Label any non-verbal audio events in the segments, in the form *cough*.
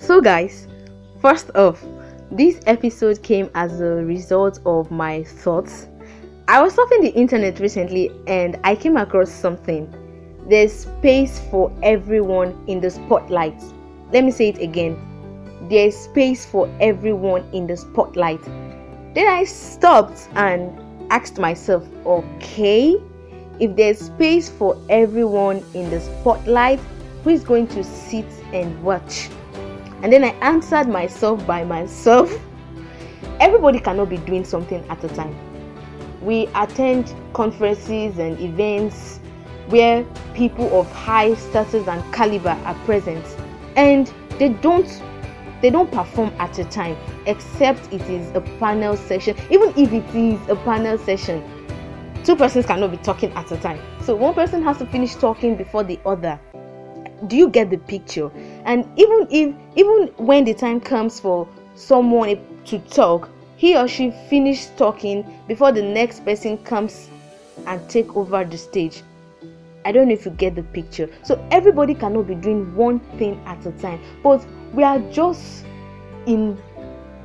So, guys, first off, this episode came as a result of my thoughts. I was surfing the internet recently and I came across something. There's space for everyone in the spotlight. Let me say it again. There's space for everyone in the spotlight. Then I stopped and asked myself, okay, if there's space for everyone in the spotlight, who is going to sit and watch? And then I answered myself by myself. Everybody cannot be doing something at a time. We attend conferences and events where people of high status and caliber are present. And they don't they don't perform at a time except it is a panel session. Even if it is a panel session two persons cannot be talking at a time. So one person has to finish talking before the other. Do you get the picture and even if even when the time comes for someone to talk he or she finish talking before the next person comes and take over the stage. I don't know if you get the picture. So everybody cannot be doing one thing at a time. But we are just in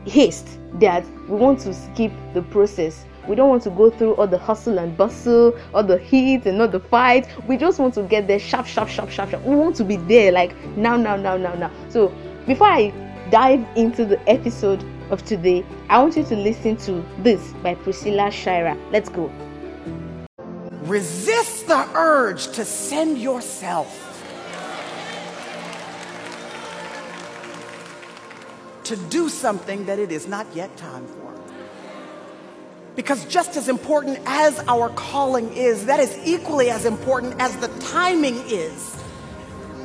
haste that we want to skip the process we don't want to go through all the hustle and bustle, all the heat and all the fight. We just want to get there sharp, sharp, sharp, sharp, sharp. We want to be there like now, now, now, now, now. So before I dive into the episode of today, I want you to listen to this by Priscilla Shirer. Let's go. Resist the urge to send yourself to do something that it is not yet time for. Because just as important as our calling is, that is equally as important as the timing is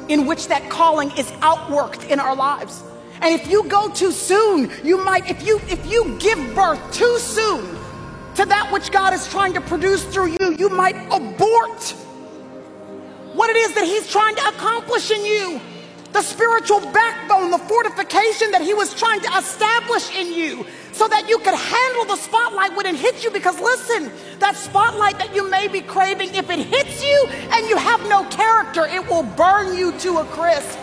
in which that calling is outworked in our lives. And if you go too soon, you might, if you if you give birth too soon to that which God is trying to produce through you, you might abort what it is that He's trying to accomplish in you. The spiritual backbone, the fortification that He was trying to establish in you so that you could handle the spotlight when it hits you. Because listen, that spotlight that you may be craving, if it hits you and you have no character, it will burn you to a crisp.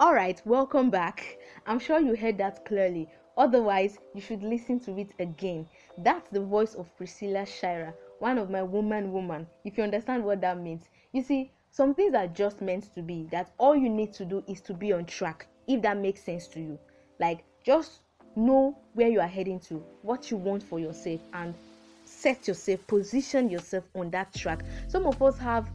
All right, welcome back. I'm sure you heard that clearly. Otherwise, you should listen to it again. That's the voice of Priscilla Shirer, one of my woman woman. If you understand what that means. You see, some things are just meant to be. That all you need to do is to be on track. If that makes sense to you. Like just know where you are heading to, what you want for yourself and set yourself, position yourself on that track. Some of us have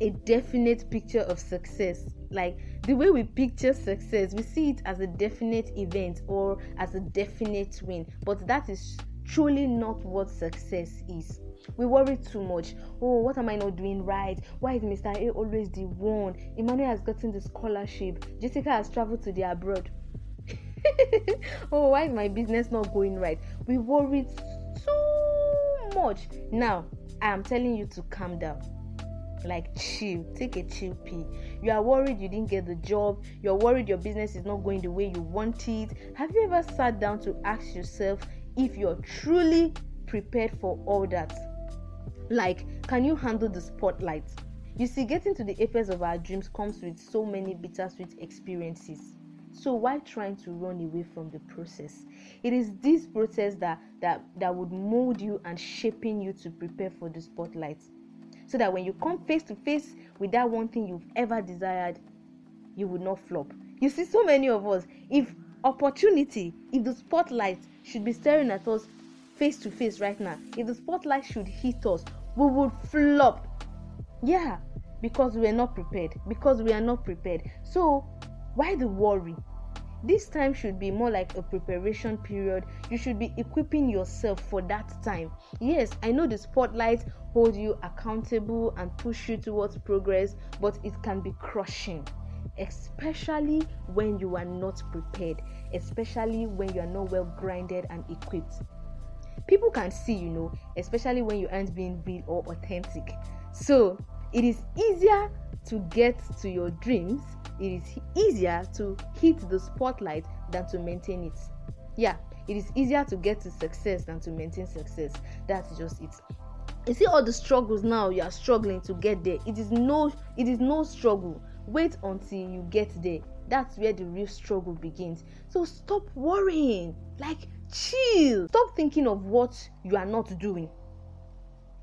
a definite picture of success like the way we picture success we see it as a definite event or as a definite win. But that is truly not what success is. We worry too much. Oh what am i not doing right? Why is mr a always the one? Emmanuel has gotten the scholarship. Jessica has traveled to the abroad. *laughs* Oh why is my business not going right? We worry too much. Now i am telling you to calm down like chill. Take a chill pee you are worried you didn't get the job. You're worried your business is not going the way you want it. Have you ever sat down to ask yourself if you're truly prepared for all that? Like can you handle the spotlight? You see getting to the apex of our dreams comes with so many bittersweet experiences. So why trying to run away from the process? It is this process that that that would mold you and shaping you to prepare for the spotlight so that when you come face to face with that one thing you've ever desired, you will not flop. You see, so many of us, if opportunity, if the spotlight should be staring at us face to face right now, if the spotlight should hit us, we would flop. Yeah, because we are not prepared. Because we are not prepared. So, why the worry? This time should be more like a preparation period. You should be equipping yourself for that time. Yes, I know the spotlight holds you accountable and push you towards progress, but it can be crushing, especially when you are not prepared, especially when you are not well grinded and equipped. People can see, you know, especially when you aren't being real or authentic. So, it is easier to get to your dreams it is easier to hit the spotlight than to maintain it. Yeah, it is easier to get to success than to maintain success. That's just it. You see all the struggles now you are struggling to get there. It is no it is no struggle. Wait until you get there. That's where the real struggle begins. So stop worrying. Like chill. Stop thinking of what you are not doing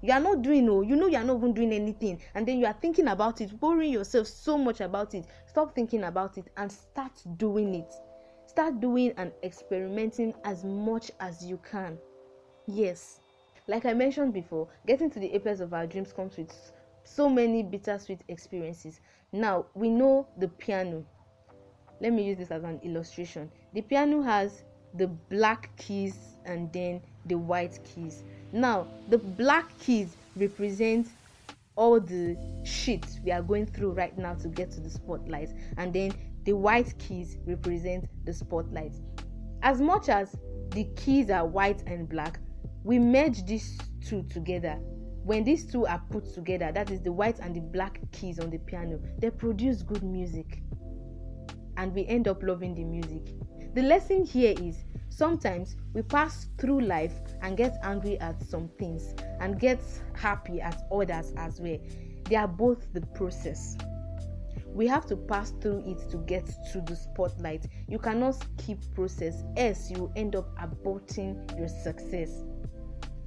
you are not doing oh you know you are not even doing anything and then you are thinking about it worrying yourself so much about it. Stop thinking about it and start doing it. Start doing and experimenting as much as you can. Yes. Like i mentioned before getting to the apex of our dreams comes with so many bittersweet experiences. Now we know the piano. Let me use this as an illustration. The piano has the black keys and then the white keys now the black keys represent all the shit we are going through right now to get to the spotlight. And then the white keys represent the spotlight. As much as the keys are white and black we merge these two together. When these two are put together that is the white and the black keys on the piano they produce good music and we end up loving the music the lesson here is sometimes we pass through life and get angry at some things and get happy at others as well. They are both the process. We have to pass through it to get to the spotlight. You cannot skip process, else you end up aborting your success.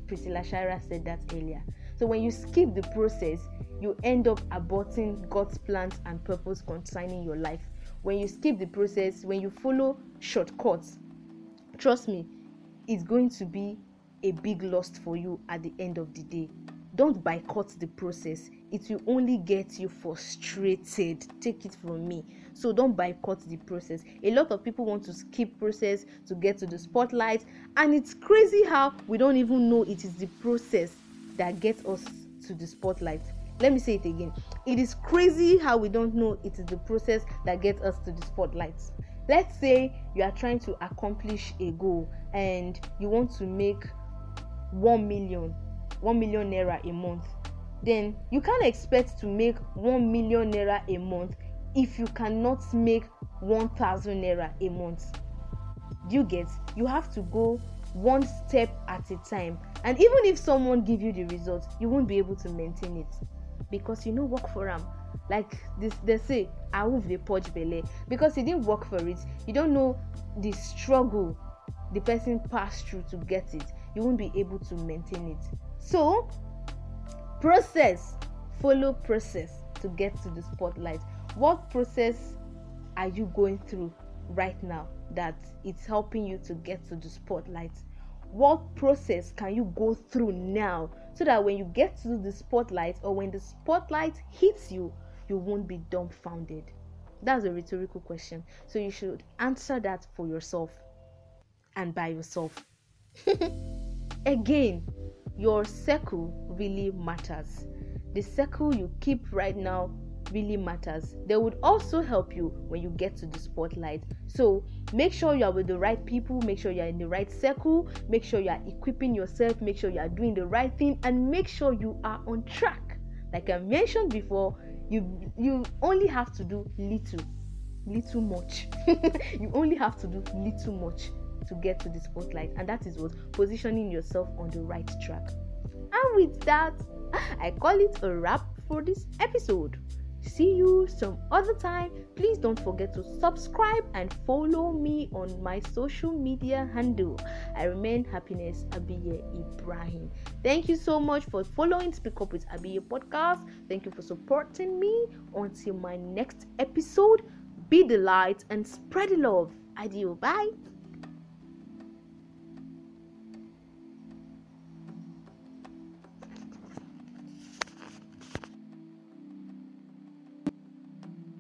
Priscilla Shirer said that earlier. So when you skip the process, you end up aborting God's plans and purpose concerning your life when you skip the process when you follow shortcuts trust me it's going to be a big loss for you at the end of the day. Don't boycott the process. It will only get you frustrated. Take it from me. So don't boycott the process. A lot of people want to skip process to get to the spotlight and it's crazy how we don't even know it is the process that gets us to the spotlight let me say it again. It is crazy how we don't know it is the process that gets us to the spotlight. Let's say you are trying to accomplish a goal and you want to make 1 million 1 million naira a month. Then you can't expect to make 1 million naira a month if you cannot make 1000 naira a month. You get? You have to go one step at a time. And even if someone give you the result you won't be able to maintain it because you no work for am. Like this they say ah, awoof dey purge belle? Because you didn't work for it you don't know the struggle the person passed through to get it. You won't be able to maintain it. So process follow process to get to the spotlight. What process are you going through right now that it's helping you to get to the spotlight? What process can you go through now so that when you get to the spotlight or when the spotlight hits you, you won't be dumbfounded? That's a rhetorical question. So you should answer that for yourself and by yourself. *laughs* Again, your circle really matters. The circle you keep right now really matters. They would also help you when you get to the spotlight. So make sure you are with the right people, make sure you are in the right circle, make sure you are equipping yourself, make sure you are doing the right thing, and make sure you are on track. Like I mentioned before, you you only have to do little, little much. *laughs* you only have to do little much to get to the spotlight, and that is what positioning yourself on the right track. And with that, I call it a wrap for this episode see you some other time. Please don't forget to subscribe and follow me on my social media handle. I remain happiness Abiye Ibrahim. Thank you so much for following Speak Up with Abiye podcast. Thank you for supporting me. Until my next episode, be the light and spread the love. Adieu. Bye.